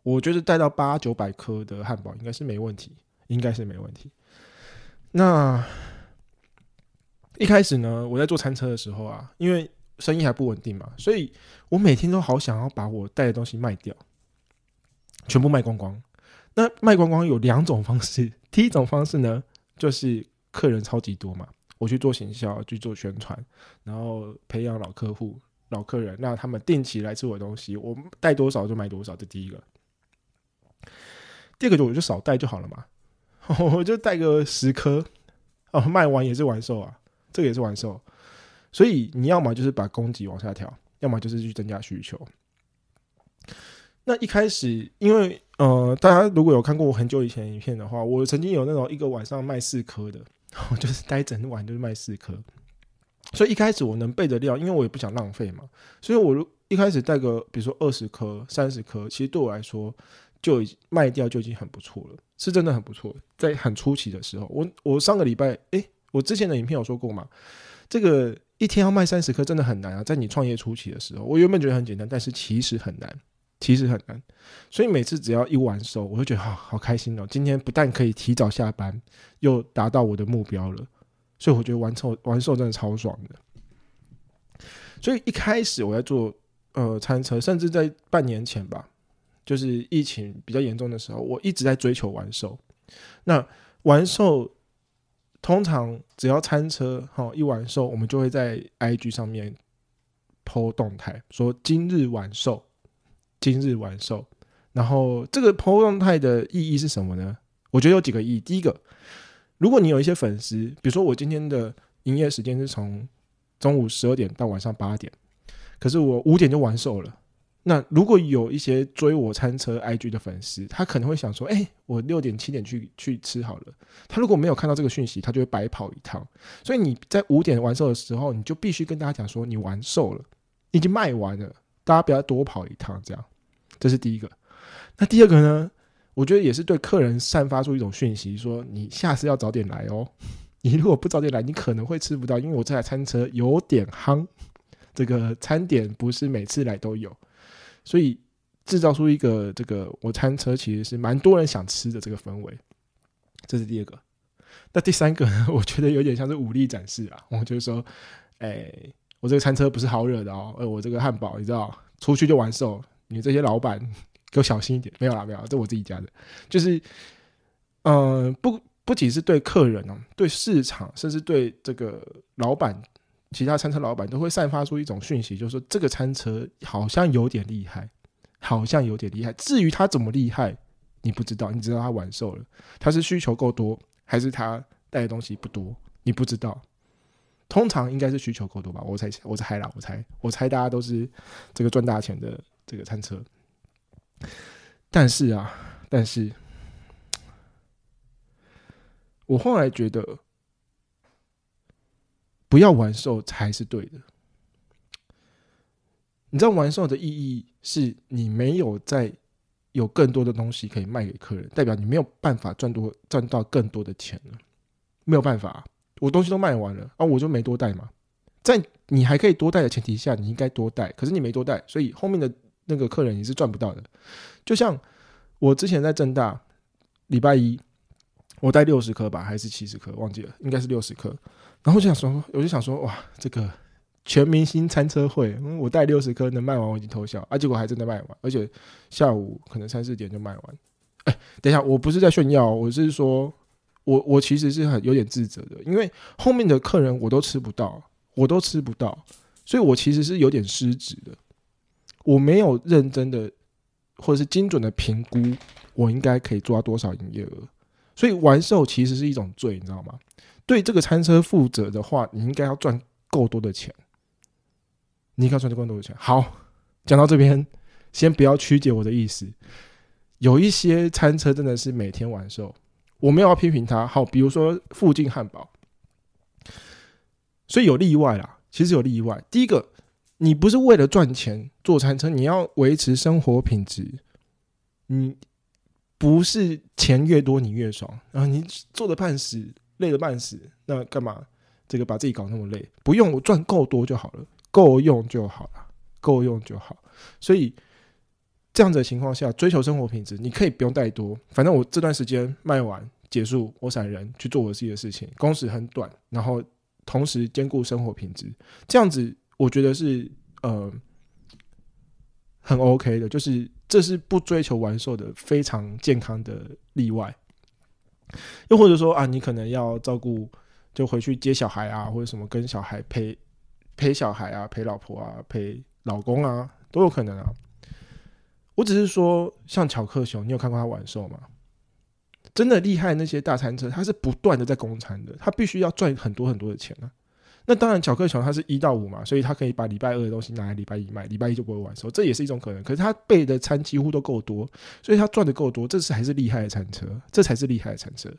Speaker 1: 我觉得带到八九百克的汉堡应该是没问题，应该是没问题。那一开始呢，我在做餐车的时候啊，因为生意还不稳定嘛，所以我每天都好想要把我带的东西卖掉，全部卖光光。那卖光光有两种方式，第一种方式呢，就是客人超级多嘛，我去做行销，去做宣传，然后培养老客户、老客人，那他们定期来吃我的东西，我带多少就买多少，这第一个。第二个就我就少带就好了嘛。我就带个十颗，哦，卖完也是完售啊，这个也是完售，所以你要么就是把供给往下调，要么就是去增加需求。那一开始，因为呃，大家如果有看过我很久以前影片的话，我曾经有那种一个晚上卖四颗的，我 就是待整晚就是卖四颗。所以一开始我能备的料，因为我也不想浪费嘛，所以我如一开始带个比如说二十颗、三十颗，其实对我来说就已经卖掉就已经很不错了，是真的很不错。在很初期的时候，我我上个礼拜，诶，我之前的影片有说过嘛，这个一天要卖三十颗真的很难啊，在你创业初期的时候，我原本觉得很简单，但是其实很难。其实很难，所以每次只要一完售，我就觉得好好开心哦！今天不但可以提早下班，又达到我的目标了，所以我觉得完售完售真的超爽的。所以一开始我在做呃餐车，甚至在半年前吧，就是疫情比较严重的时候，我一直在追求完售。那完售通常只要餐车哈一完售，我们就会在 IG 上面 PO 动态，说今日完售。今日完售，然后这个 PO 动态的意义是什么呢？我觉得有几个意义。第一个，如果你有一些粉丝，比如说我今天的营业时间是从中午十二点到晚上八点，可是我五点就完售了。那如果有一些追我餐车 IG 的粉丝，他可能会想说：“哎，我六点七点去去吃好了。”他如果没有看到这个讯息，他就会白跑一趟。所以你在五点完售的时候，你就必须跟大家讲说：“你完售了，已经卖完了，大家不要多跑一趟。”这样。这是第一个，那第二个呢？我觉得也是对客人散发出一种讯息，说你下次要早点来哦。你如果不早点来，你可能会吃不到，因为我这台餐车有点夯，这个餐点不是每次来都有，所以制造出一个这个我餐车其实是蛮多人想吃的这个氛围。这是第二个。那第三个呢？我觉得有点像是武力展示啊。我就是说，哎，我这个餐车不是好惹的哦。呃，我这个汉堡，你知道，出去就完售。你这些老板给我小心一点，没有啦，没有，这我自己家的，就是，嗯，不不仅是对客人哦，对市场，甚至对这个老板，其他餐车老板都会散发出一种讯息，就是说这个餐车好像有点厉害，好像有点厉害。至于他怎么厉害，你不知道，你知道他完售了，他是需求够多，还是他带的东西不多，你不知道。通常应该是需求够多吧，我猜，我猜啦，我猜，我猜大家都是这个赚大钱的。这个餐车，但是啊，但是，我后来觉得，不要完售才是对的。你知道完售的意义是你没有再有更多的东西可以卖给客人，代表你没有办法赚多赚到更多的钱了，没有办法，我东西都卖完了啊，我就没多带嘛。在你还可以多带的前提下，你应该多带，可是你没多带，所以后面的。那个客人你是赚不到的，就像我之前在正大礼拜一，我带六十颗吧，还是七十颗，忘记了，应该是六十颗。然后就想说，我就想说，哇，这个全明星餐车会，我带六十颗能卖完，我已经偷笑啊！结果还真的卖完，而且下午可能三四点就卖完。哎，等一下，我不是在炫耀，我是说，我我其实是很有点自责的，因为后面的客人我都吃不到，我都吃不到，所以我其实是有点失职的。我没有认真的或者是精准的评估，我应该可以做到多少营业额，所以完售其实是一种罪，你知道吗？对这个餐车负责的话，你应该要赚够多的钱，你应该赚够多的钱。好，讲到这边，先不要曲解我的意思。有一些餐车真的是每天完售，我没有要批评他。好，比如说附近汉堡，所以有例外啦，其实有例外。第一个。你不是为了赚钱做餐车，你要维持生活品质。你不是钱越多你越爽然后！你做的半死，累的半死，那干嘛这个把自己搞那么累？不用，我赚够多就好了，够用就好了，够用就好。所以这样子的情况下，追求生活品质，你可以不用带多，反正我这段时间卖完结束，我闪人去做我自己的事情，工时很短，然后同时兼顾生活品质，这样子。我觉得是呃很 OK 的，就是这是不追求完售的非常健康的例外。又或者说啊，你可能要照顾，就回去接小孩啊，或者什么跟小孩陪陪小孩啊，陪老婆啊，陪老公啊，都有可能啊。我只是说，像巧克熊，你有看过他完售吗？真的厉害那些大餐车，他是不断的在供餐的，他必须要赚很多很多的钱啊。那当然，巧克力熊它是一到五嘛，所以它可以把礼拜二的东西拿来礼拜一卖，礼拜一就不会完售，这也是一种可能。可是它备的餐几乎都够多，所以它赚的够多，这是还是厉害的餐车，这才是厉害的餐车。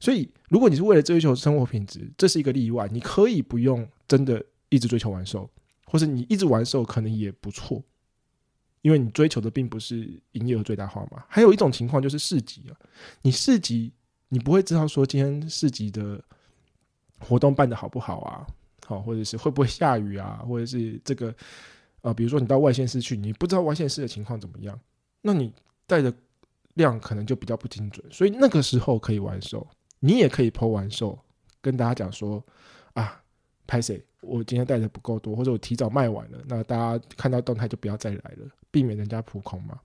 Speaker 1: 所以，如果你是为了追求生活品质，这是一个例外，你可以不用真的一直追求完售，或者你一直玩兽可能也不错，因为你追求的并不是营业额最大化嘛。还有一种情况就是市集啊，你市集你不会知道说今天市集的活动办的好不好啊，好，或者是会不会下雨啊，或者是这个呃，比如说你到外县市去，你不知道外县市的情况怎么样，那你带的量可能就比较不精准，所以那个时候可以玩售，你也可以剖完售，跟大家讲说啊，拍谁，我今天带的不够多，或者我提早卖完了，那大家看到动态就不要再来了，避免人家扑空嘛。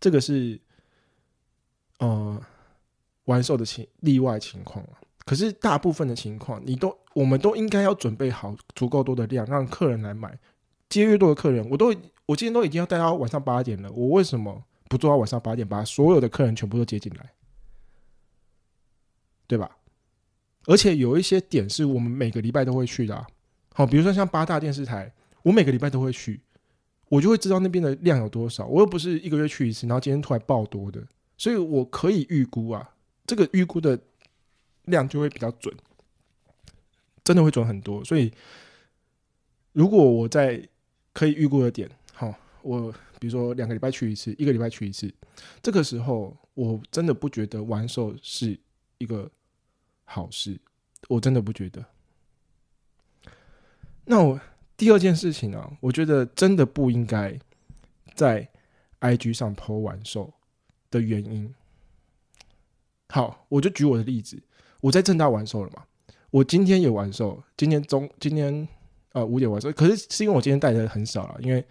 Speaker 1: 这个是呃玩售的情例外情况啊，可是大部分的情况，你都我们都应该要准备好足够多的量，让客人来买，接越多的客人，我都我今天都已经要带到晚上八点了，我为什么不做到晚上八点，把所有的客人全部都接进来，对吧？而且有一些点是我们每个礼拜都会去的、好，比如说像八大电视台，我每个礼拜都会去，我就会知道那边的量有多少。我又不是一个月去一次，然后今天突然爆多的，所以我可以预估啊，这个预估的量就会比较准，真的会准很多。所以如果我在可以预估的点，好，我比如说两个礼拜去一次，一个礼拜去一次，这个时候我真的不觉得玩手是一个好事，我真的不觉得。那我第二件事情啊，我觉得真的不应该在 IG 上 PO 完售的原因。好，我就举我的例子，我在正大完售了嘛，我今天也完售，今天中今天呃五点完售，可是是因为我今天带的很少了，因为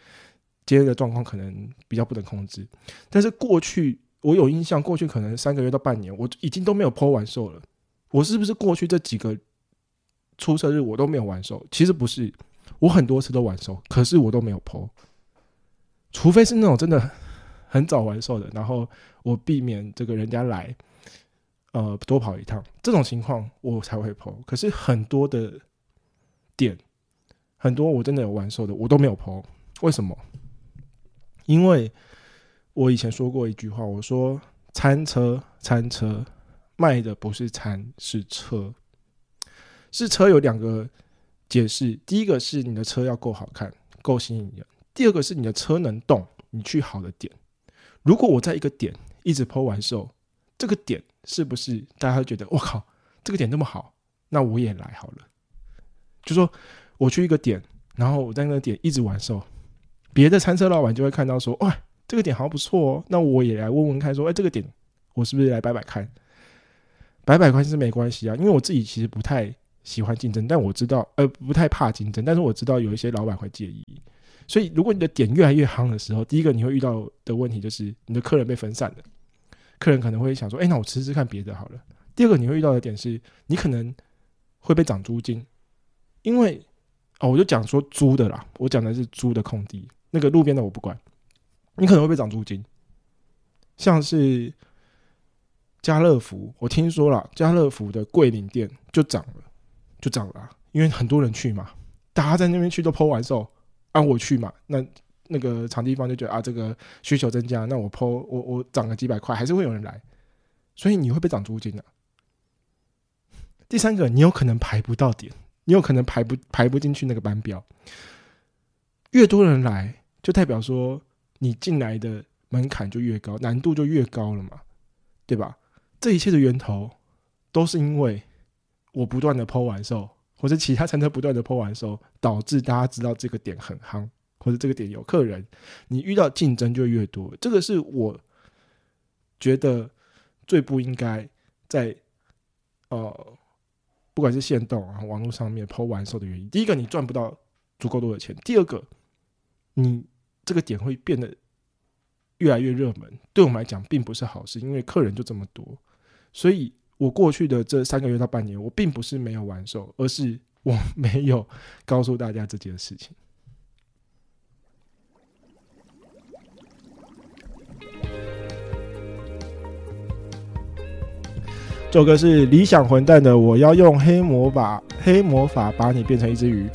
Speaker 1: 今天的状况可能比较不能控制。但是过去我有印象，过去可能三个月到半年，我已经都没有 PO 完售了。我是不是过去这几个出生日我都没有完售？其实不是，我很多次都完售，可是我都没有 PO。除非是那种真的很早完售的，然后我避免这个人家来，呃，多跑一趟这种情况我才会 PO。可是很多的点，很多我真的有完售的，我都没有 PO。为什么？因为我以前说过一句话，我说餐车餐车卖的不是餐是车，是车有两个解释，第一个是你的车要够好看，够吸引人；第二个是你的车能动，你去好的点。如果我在一个点一直抛完售，这个点是不是大家会觉得我靠，这个点那么好，那我也来好了？就说我去一个点，然后我在那个点一直玩的时候，别的餐车老板就会看到说，哇，这个点好像不错哦，那我也来问问看，说，哎，这个点我是不是来摆摆看？摆摆关是没关系啊，因为我自己其实不太喜欢竞争，但我知道，呃，不太怕竞争，但是我知道有一些老板会介意。所以，如果你的点越来越夯的时候，第一个你会遇到的问题就是你的客人被分散了，客人可能会想说，哎，那我试试看别的好了。第二个你会遇到的点是，你可能会被涨租金，因为哦，我就讲说租的啦，我讲的是租的空地，那个路边的我不管，你可能会被涨租金，像是。家乐福，我听说了，家乐福的桂林店就涨了，就涨了，因为很多人去嘛，大家在那边去都抛完售，啊，我去嘛，那那个场地方就觉得啊，这个需求增加，那我抛我我涨个几百块，还是会有人来，所以你会被涨租金的。第三个，你有可能排不到点，你有可能排不排不进去那个班表，越多人来，就代表说你进来的门槛就越高，难度就越高了嘛，对吧？这一切的源头，都是因为我不断的抛完售，或者其他餐车不断的抛完售，导致大家知道这个点很夯，或者这个点有客人，你遇到竞争就越多。这个是我觉得最不应该在呃，不管是线动啊、网络上面抛完售的原因。第一个，你赚不到足够多的钱；第二个，你这个点会变得越来越热门，对我们来讲并不是好事，因为客人就这么多。所以，我过去的这三个月到半年，我并不是没有玩售，而是我没有告诉大家这件事情。这首歌是理想混蛋的，我要用黑魔法，黑魔法把你变成一只鱼。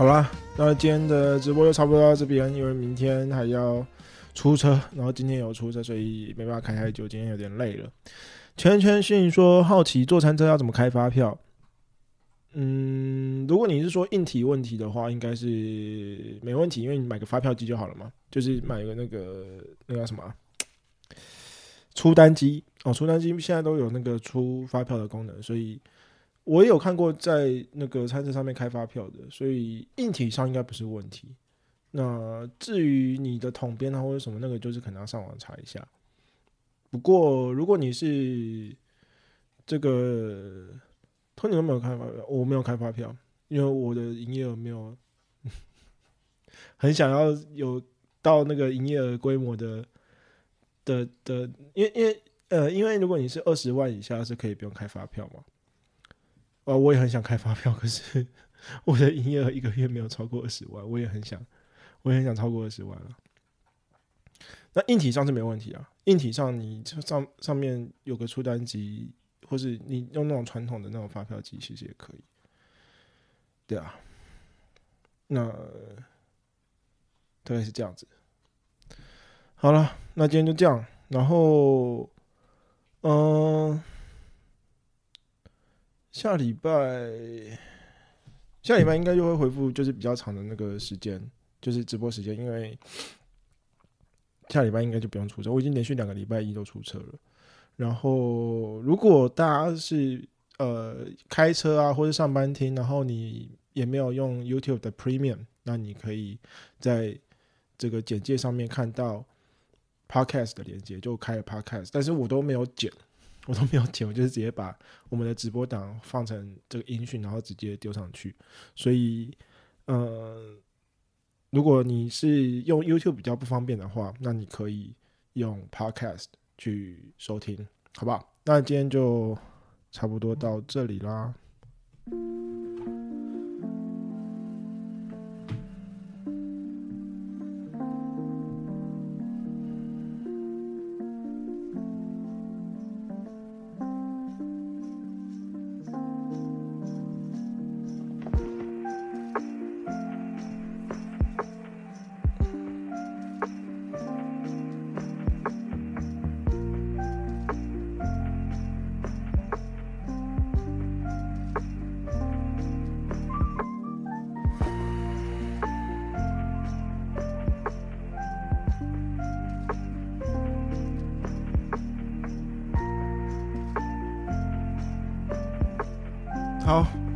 Speaker 3: 好
Speaker 1: 啦，那今天的直播就差不多到这边，因为明天还要出车，然后今天有出车，所以没办法开太久，今天有点累了。圈圈讯说好奇坐餐车要怎么开发票？嗯，如果你是说硬体问题的话，应该是没问题，因为你买个发票机就好了嘛，就是买个那个那个什么出单机哦，出单机现在都有那个出发票的功能，所以我也有看过在那个餐车上面开发票的，所以硬体上应该不是问题。那至于你的统编啊或者什么那个，就是可能要上网查一下。不过如果你是这个，托尼有没有开发票？我没有开发票，因为我的营业额没有很想要有到那个营业额规模的的的，因为因为呃，因为如果你是二十万以下是可以不用开发票嘛。呃，我也很想开发票，可是 我的营业额一个月没有超过二十万，我也很想，我也很想超过二十万了。那硬体上是没问题啊，硬体上你就上上面有个出单机，或是你用那种传统的那种发票机，其实也可以。对啊，那大概是这样子。好了，那今天就这样。然后，嗯、下礼拜下礼拜应该就会恢复，就是比较长的那个时间，就是直播时间，因为下礼拜应该就不用出车，我已经连续两个礼拜一都出车了。然后，如果大家是呃开车啊，或者上班听，然后你也没有用 YouTube 的 Premium，那你可以在这个简介上面看到 podcast 的连接，就开了 podcast，但是我都没有剪，我都没有剪，我就是直接把我们的直播档放成这个音讯，然后直接丢上去。所以，呃，如果你是用 YouTube 比较不方便的话，那你可以用 podcast 去收听，好不好？那今天就差不多到这里啦。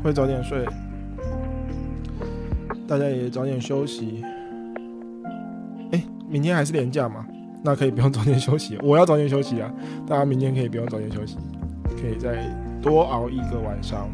Speaker 1: 会早点睡，大家也早点休息。哎，明天还是连假嘛？那可以不用早点休息，我要早点休息啊。大家明天可以不用早点休息，可以再多熬一个晚上。